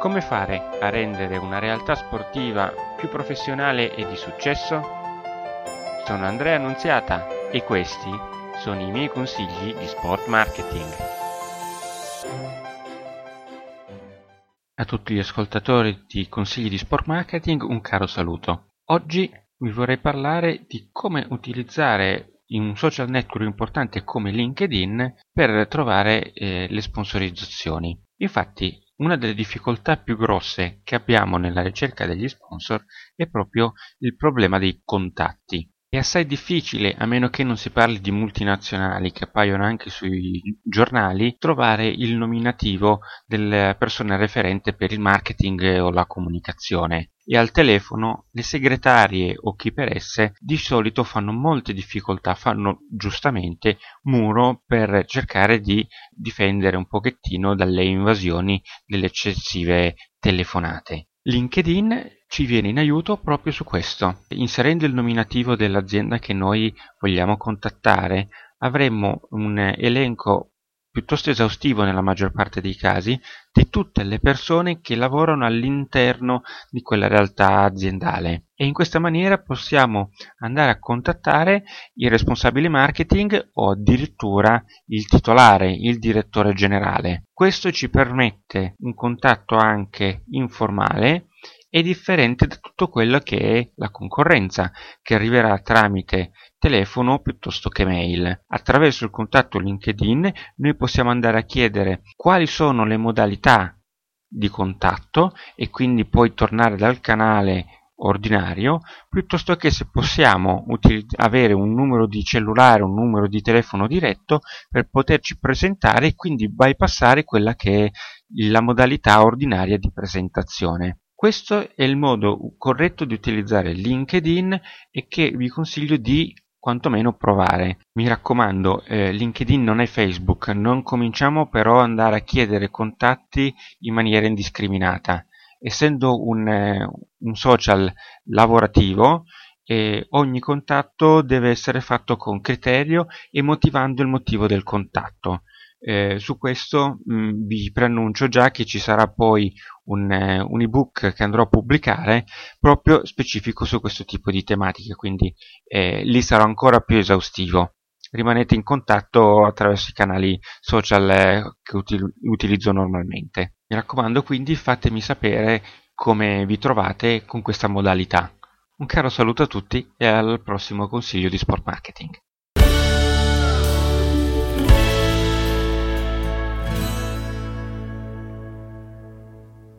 Come fare a rendere una realtà sportiva più professionale e di successo? Sono Andrea Annunziata e questi sono i miei consigli di sport marketing. A tutti gli ascoltatori di consigli di sport marketing un caro saluto. Oggi vi vorrei parlare di come utilizzare un social network importante come LinkedIn per trovare eh, le sponsorizzazioni. Infatti una delle difficoltà più grosse che abbiamo nella ricerca degli sponsor è proprio il problema dei contatti. È assai difficile, a meno che non si parli di multinazionali che appaiono anche sui giornali, trovare il nominativo della persona referente per il marketing o la comunicazione. E al telefono le segretarie o chi per esse di solito fanno molte difficoltà, fanno giustamente muro per cercare di difendere un pochettino dalle invasioni delle eccessive telefonate. LinkedIn ci viene in aiuto proprio su questo. Inserendo il nominativo dell'azienda che noi vogliamo contattare, avremmo un elenco piuttosto esaustivo nella maggior parte dei casi di tutte le persone che lavorano all'interno di quella realtà aziendale e in questa maniera possiamo andare a contattare il responsabile marketing o addirittura il titolare, il direttore generale. Questo ci permette un contatto anche informale è differente da tutto quello che è la concorrenza, che arriverà tramite telefono piuttosto che mail. Attraverso il contatto LinkedIn noi possiamo andare a chiedere quali sono le modalità di contatto e quindi poi tornare dal canale ordinario piuttosto che se possiamo avere un numero di cellulare, un numero di telefono diretto per poterci presentare e quindi bypassare quella che è la modalità ordinaria di presentazione. Questo è il modo corretto di utilizzare LinkedIn e che vi consiglio di quantomeno provare. Mi raccomando, eh, LinkedIn non è Facebook, non cominciamo però ad andare a chiedere contatti in maniera indiscriminata. Essendo un, eh, un social lavorativo, eh, ogni contatto deve essere fatto con criterio e motivando il motivo del contatto. Eh, su questo mh, mm, vi preannuncio già che ci sarà poi un, eh, un, ebook che andrò a pubblicare proprio specifico su questo tipo di tematiche, quindi eh, lì sarò ancora più esaustivo. Rimanete in contatto attraverso i canali social eh, che util utilizzo normalmente. Mi raccomando quindi fatemi sapere come vi trovate con questa modalità. Un caro saluto a tutti e al prossimo consiglio di Sport Marketing.